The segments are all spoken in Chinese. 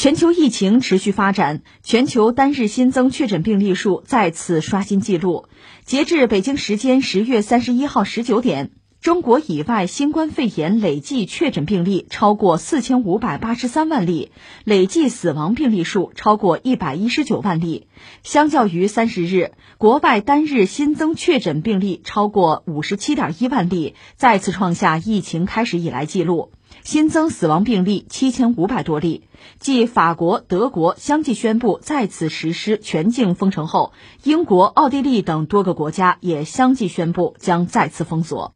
全球疫情持续发展，全球单日新增确诊病例数再次刷新纪录。截至北京时间十月三十一号十九点，中国以外新冠肺炎累计确诊病例超过四千五百八十三万例，累计死亡病例数超过一百一十九万例。相较于三十日，国外单日新增确诊病例超过五十七点一万例，再次创下疫情开始以来纪录。新增死亡病例七千五百多例。继法国、德国相继宣布再次实施全境封城后，英国、奥地利等多个国家也相继宣布将再次封锁。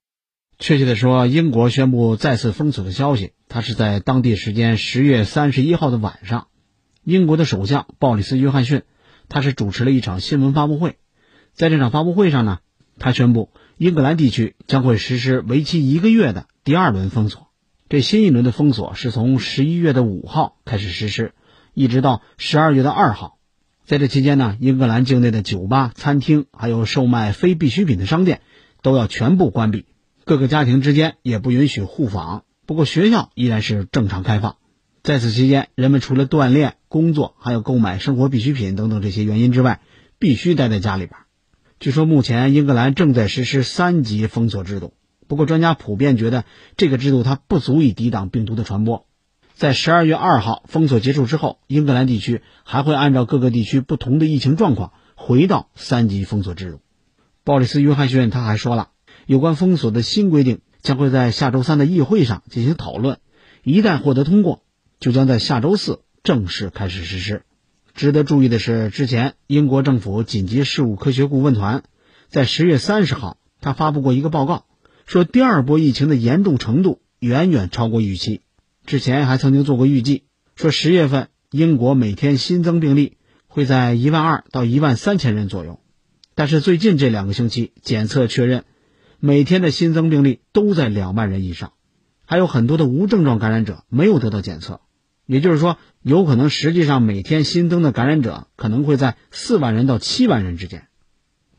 确切的说，英国宣布再次封锁的消息，它是在当地时间十月三十一号的晚上。英国的首相鲍里斯·约翰逊，他是主持了一场新闻发布会，在这场发布会上呢，他宣布英格兰地区将会实施为期一个月的第二轮封锁。这新一轮的封锁是从十一月的五号开始实施，一直到十二月的二号。在这期间呢，英格兰境内的酒吧、餐厅，还有售卖非必需品的商店，都要全部关闭。各个家庭之间也不允许互访。不过学校依然是正常开放。在此期间，人们除了锻炼、工作，还有购买生活必需品等等这些原因之外，必须待在家里边。据说目前英格兰正在实施三级封锁制度。不过，专家普遍觉得这个制度它不足以抵挡病毒的传播。在十二月二号封锁结束之后，英格兰地区还会按照各个地区不同的疫情状况回到三级封锁制度。鲍里斯·约翰逊他还说了，有关封锁的新规定将会在下周三的议会上进行讨论，一旦获得通过，就将在下周四正式开始实施。值得注意的是，之前英国政府紧急事务科学顾问团在十月三十号他发布过一个报告。说第二波疫情的严重程度远远超过预期，之前还曾经做过预计，说十月份英国每天新增病例会在一万二到一万三千人左右，但是最近这两个星期检测确认，每天的新增病例都在两万人以上，还有很多的无症状感染者没有得到检测，也就是说，有可能实际上每天新增的感染者可能会在四万人到七万人之间。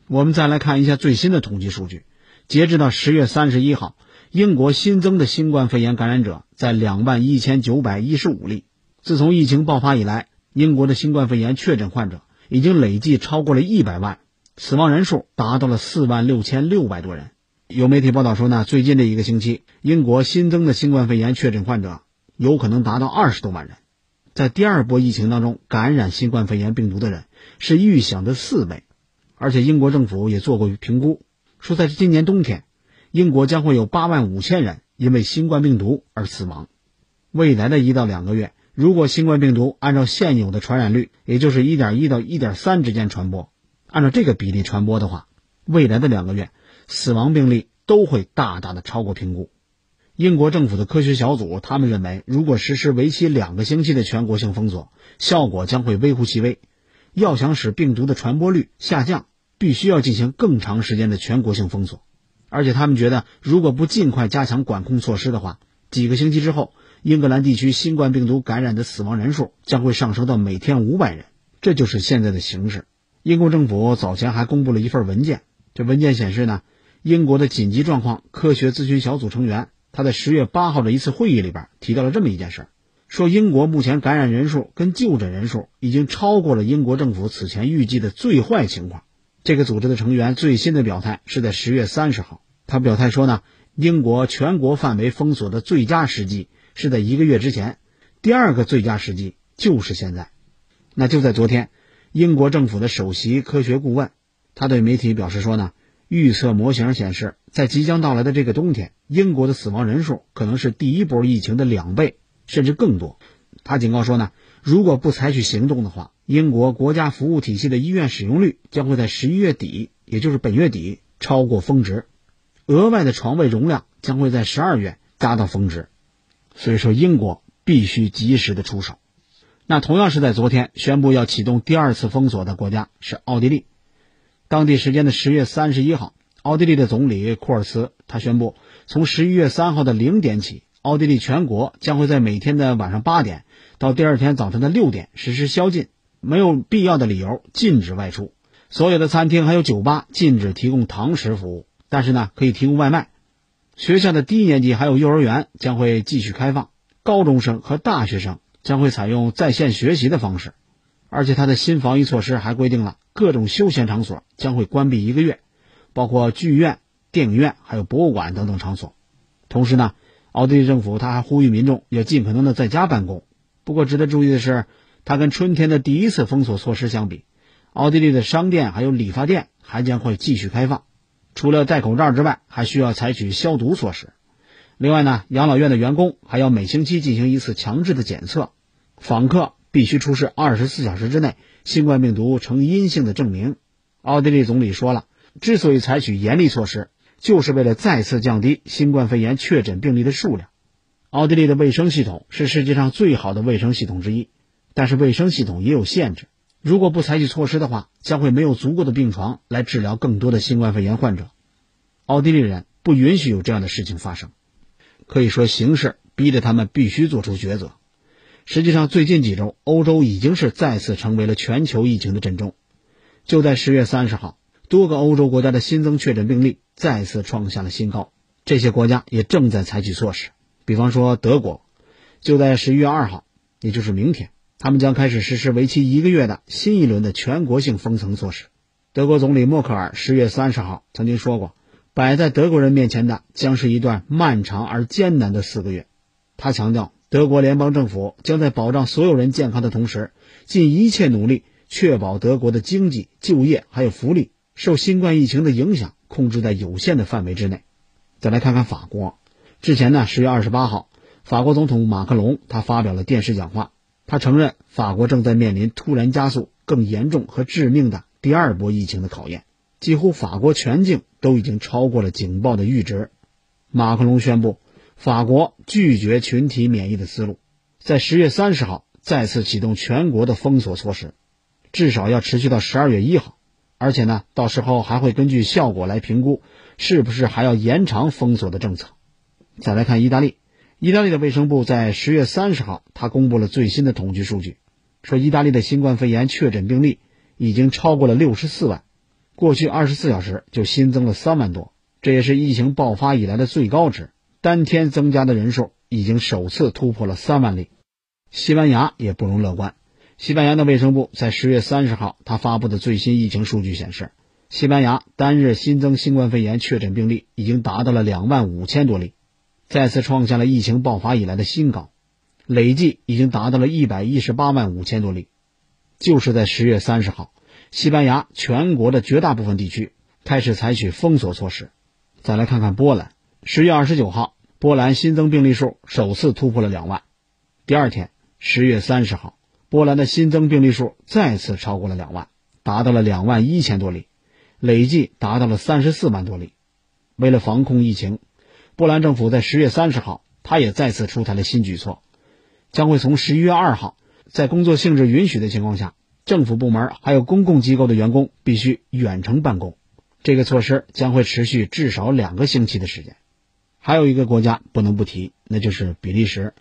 我们再来看一下最新的统计数据。截止到十月三十一号，英国新增的新冠肺炎感染者在两万一千九百一十五例。自从疫情爆发以来，英国的新冠肺炎确诊患者已经累计超过了一百万，死亡人数达到了四万六千六百多人。有媒体报道说呢，最近这一个星期，英国新增的新冠肺炎确诊患者有可能达到二十多万人。在第二波疫情当中，感染新冠肺炎病毒的人是预想的四倍，而且英国政府也做过评估。说，在今年冬天，英国将会有八万五千人因为新冠病毒而死亡。未来的一到两个月，如果新冠病毒按照现有的传染率，也就是一点一到一点三之间传播，按照这个比例传播的话，未来的两个月死亡病例都会大大的超过评估。英国政府的科学小组他们认为，如果实施为期两个星期的全国性封锁，效果将会微乎其微。要想使病毒的传播率下降。必须要进行更长时间的全国性封锁，而且他们觉得，如果不尽快加强管控措施的话，几个星期之后，英格兰地区新冠病毒感染的死亡人数将会上升到每天五百人。这就是现在的形势。英国政府早前还公布了一份文件，这文件显示呢，英国的紧急状况科学咨询小组成员他在十月八号的一次会议里边提到了这么一件事儿，说英国目前感染人数跟就诊人数已经超过了英国政府此前预计的最坏情况。这个组织的成员最新的表态是在十月三十号，他表态说呢，英国全国范围封锁的最佳时机是在一个月之前，第二个最佳时机就是现在。那就在昨天，英国政府的首席科学顾问，他对媒体表示说呢，预测模型显示，在即将到来的这个冬天，英国的死亡人数可能是第一波疫情的两倍，甚至更多。他警告说呢，如果不采取行动的话，英国国家服务体系的医院使用率将会在十一月底，也就是本月底超过峰值，额外的床位容量将会在十二月达到峰值。所以说，英国必须及时的出手。那同样是在昨天宣布要启动第二次封锁的国家是奥地利。当地时间的十月三十一号，奥地利的总理库尔茨他宣布，从十一月三号的零点起，奥地利全国将会在每天的晚上八点到第二天早晨的六点实施宵禁。没有必要的理由禁止外出，所有的餐厅还有酒吧禁止提供堂食服务，但是呢可以提供外卖。学校的低年级还有幼儿园将会继续开放，高中生和大学生将会采用在线学习的方式，而且它的新防疫措施还规定了各种休闲场所将会关闭一个月，包括剧院、电影院还有博物馆等等场所。同时呢，奥地利政府他还呼吁民众要尽可能的在家办公。不过值得注意的是，它跟春天的第一次封锁措施相比，奥地利的商店还有理发店还将会继续开放，除了戴口罩之外，还需要采取消毒措施。另外呢，养老院的员工还要每星期进行一次强制的检测，访客必须出示二十四小时之内新冠病毒呈阴性的证明。奥地利总理说了，之所以采取严厉措施，就是为了再次降低新冠肺炎确诊病例的数量。奥地利的卫生系统是世界上最好的卫生系统之一，但是卫生系统也有限制，如果不采取措施的话，将会没有足够的病床来治疗更多的新冠肺炎患者。奥地利人不允许有这样的事情发生。可以说，形势逼着他们必须做出抉择。实际上，最近几周，欧洲已经是再次成为了全球疫情的震中。就在十月三十号，多个欧洲国家的新增确诊病例再次创下了新高。这些国家也正在采取措施，比方说德国，就在十一月二号，也就是明天，他们将开始实施为期一个月的新一轮的全国性封城措施。德国总理默克尔十月三十号曾经说过。摆在德国人面前的将是一段漫长而艰难的四个月。他强调，德国联邦政府将在保障所有人健康的同时，尽一切努力确保德国的经济、就业还有福利受新冠疫情的影响控制在有限的范围之内。再来看看法国，之前呢，十月二十八号，法国总统马克龙他发表了电视讲话，他承认法国正在面临突然加速、更严重和致命的第二波疫情的考验。几乎法国全境都已经超过了警报的阈值。马克龙宣布，法国拒绝群体免疫的思路，在十月三十号再次启动全国的封锁措施，至少要持续到十二月一号。而且呢，到时候还会根据效果来评估是不是还要延长封锁的政策。再来看意大利，意大利的卫生部在十月三十号，他公布了最新的统计数据，说意大利的新冠肺炎确诊病例已经超过了六十四万。过去二十四小时就新增了三万多，这也是疫情爆发以来的最高值。单天增加的人数已经首次突破了三万例。西班牙也不容乐观。西班牙的卫生部在十月三十号，他发布的最新疫情数据显示，西班牙单日新增新冠肺炎确诊病例已经达到了两万五千多例，再次创下了疫情爆发以来的新高，累计已经达到了一百一十八万五千多例。就是在十月三十号。西班牙全国的绝大部分地区开始采取封锁措施。再来看看波兰，十月二十九号，波兰新增病例数首次突破了两万。第二天，十月三十号，波兰的新增病例数再次超过了两万，达到了两万一千多例，累计达到了三十四万多例。为了防控疫情，波兰政府在十月三十号，他也再次出台了新举措，将会从十一月二号，在工作性质允许的情况下。政府部门还有公共机构的员工必须远程办公，这个措施将会持续至少两个星期的时间。还有一个国家不能不提，那就是比利时。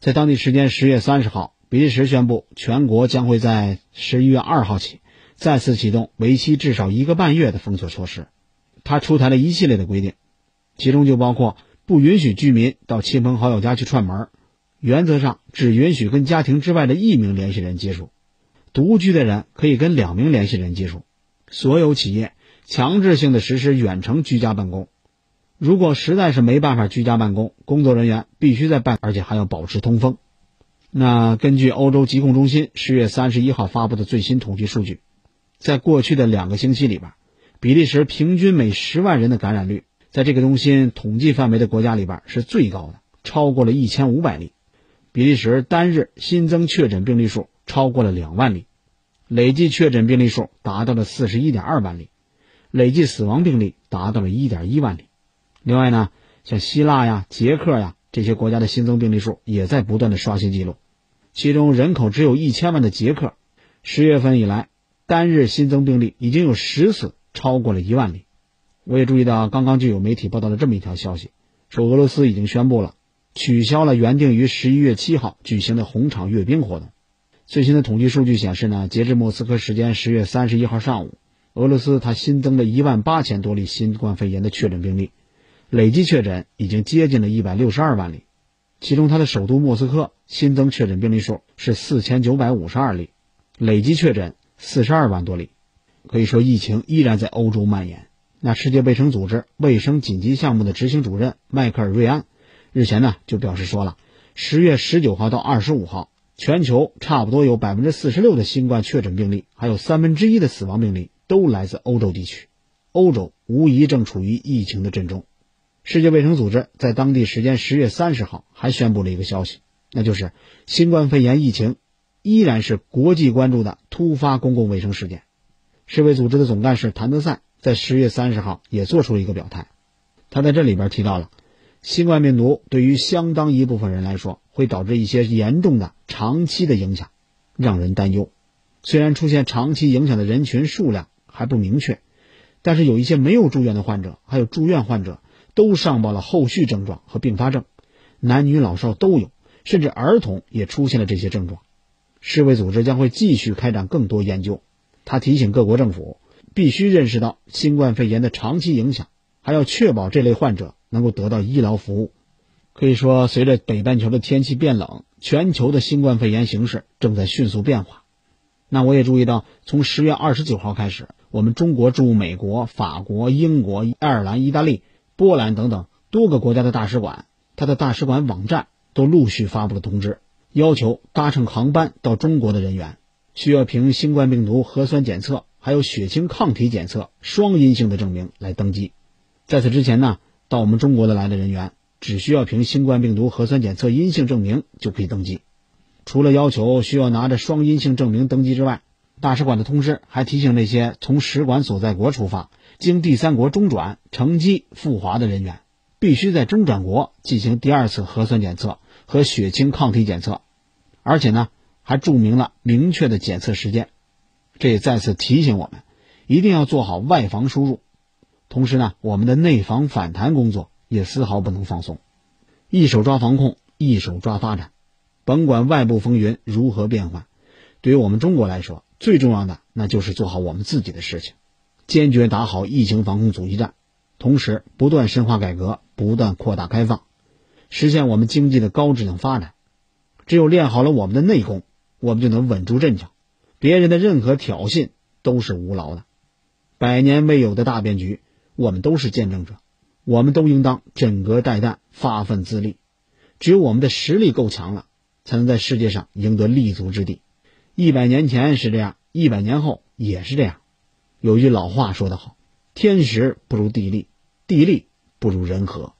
在当地时间十月三十号，比利时宣布全国将会在十一月二号起再次启动为期至少一个半月的封锁措施。他出台了一系列的规定，其中就包括不允许居民到亲朋好友家去串门，原则上只允许跟家庭之外的一名联系人接触。独居的人可以跟两名联系人接触。所有企业强制性的实施远程居家办公。如果实在是没办法居家办公，工作人员必须在办，而且还要保持通风。那根据欧洲疾控中心十月三十一号发布的最新统计数据，在过去的两个星期里边，比利时平均每十万人的感染率，在这个中心统计范围的国家里边是最高的，超过了一千五百例。比利时单日新增确诊病例数。超过了两万例，累计确诊病例数达到了四十一点二万例，累计死亡病例达到了一点一万例。另外呢，像希腊呀、捷克呀这些国家的新增病例数也在不断的刷新记录。其中人口只有一千万的捷克，十月份以来单日新增病例已经有十次超过了一万例。我也注意到，刚刚就有媒体报道了这么一条消息，说俄罗斯已经宣布了取消了原定于十一月七号举行的红场阅兵活动。最新的统计数据显示呢，截至莫斯科时间十月三十一号上午，俄罗斯它新增了一万八千多例新冠肺炎的确诊病例，累计确诊已经接近了一百六十二万例。其中它的首都莫斯科新增确诊病例数是四千九百五十二例，累计确诊四十二万多例。可以说，疫情依然在欧洲蔓延。那世界卫生组织卫生紧急项目的执行主任迈克尔·瑞安日前呢就表示说了，十月十九号到二十五号，全球差不多有百分之四十六的新冠确诊病例，还有三分之一的死亡病例都来自欧洲地区。欧洲无疑正处于疫情的阵中。世界卫生组织在当地时间十月三十号还宣布了一个消息，那就是新冠肺炎疫情依然是国际关注的突发公共卫生事件。世卫组织的总干事谭德赛。在十月三十号也做出了一个表态，他在这里边提到了，新冠病毒对于相当一部分人来说会导致一些严重的长期的影响，让人担忧。虽然出现长期影响的人群数量还不明确，但是有一些没有住院的患者，还有住院患者都上报了后续症状和并发症，男女老少都有，甚至儿童也出现了这些症状。世卫组织将会继续开展更多研究，他提醒各国政府。必须认识到新冠肺炎的长期影响，还要确保这类患者能够得到医疗服务。可以说，随着北半球的天气变冷，全球的新冠肺炎形势正在迅速变化。那我也注意到，从十月二十九号开始，我们中国驻美国、法国、英国、爱尔兰、意大利、波兰等等多个国家的大使馆，它的大使馆网站都陆续发布了通知，要求搭乘航班到中国的人员需要凭新冠病毒核酸检测。还有血清抗体检测双阴性的证明来登机。在此之前呢，到我们中国的来的人员只需要凭新冠病毒核酸检测阴性证明就可以登机。除了要求需要拿着双阴性证明登机之外，大使馆的通知还提醒那些从使馆所在国出发，经第三国中转乘机赴华的人员，必须在中转国进行第二次核酸检测和血清抗体检测，而且呢，还注明了明确的检测时间。这也再次提醒我们，一定要做好外防输入，同时呢，我们的内防反弹工作也丝毫不能放松，一手抓防控，一手抓发展，甭管外部风云如何变幻，对于我们中国来说，最重要的那就是做好我们自己的事情，坚决打好疫情防控阻击战，同时不断深化改革，不断扩大开放，实现我们经济的高质量发展。只有练好了我们的内功，我们就能稳住阵脚。别人的任何挑衅都是无劳的，百年未有的大变局，我们都是见证者，我们都应当枕戈待旦，发奋自立。只有我们的实力够强了，才能在世界上赢得立足之地。一百年前是这样，一百年后也是这样。有句老话说得好：“天时不如地利，地利不如人和。”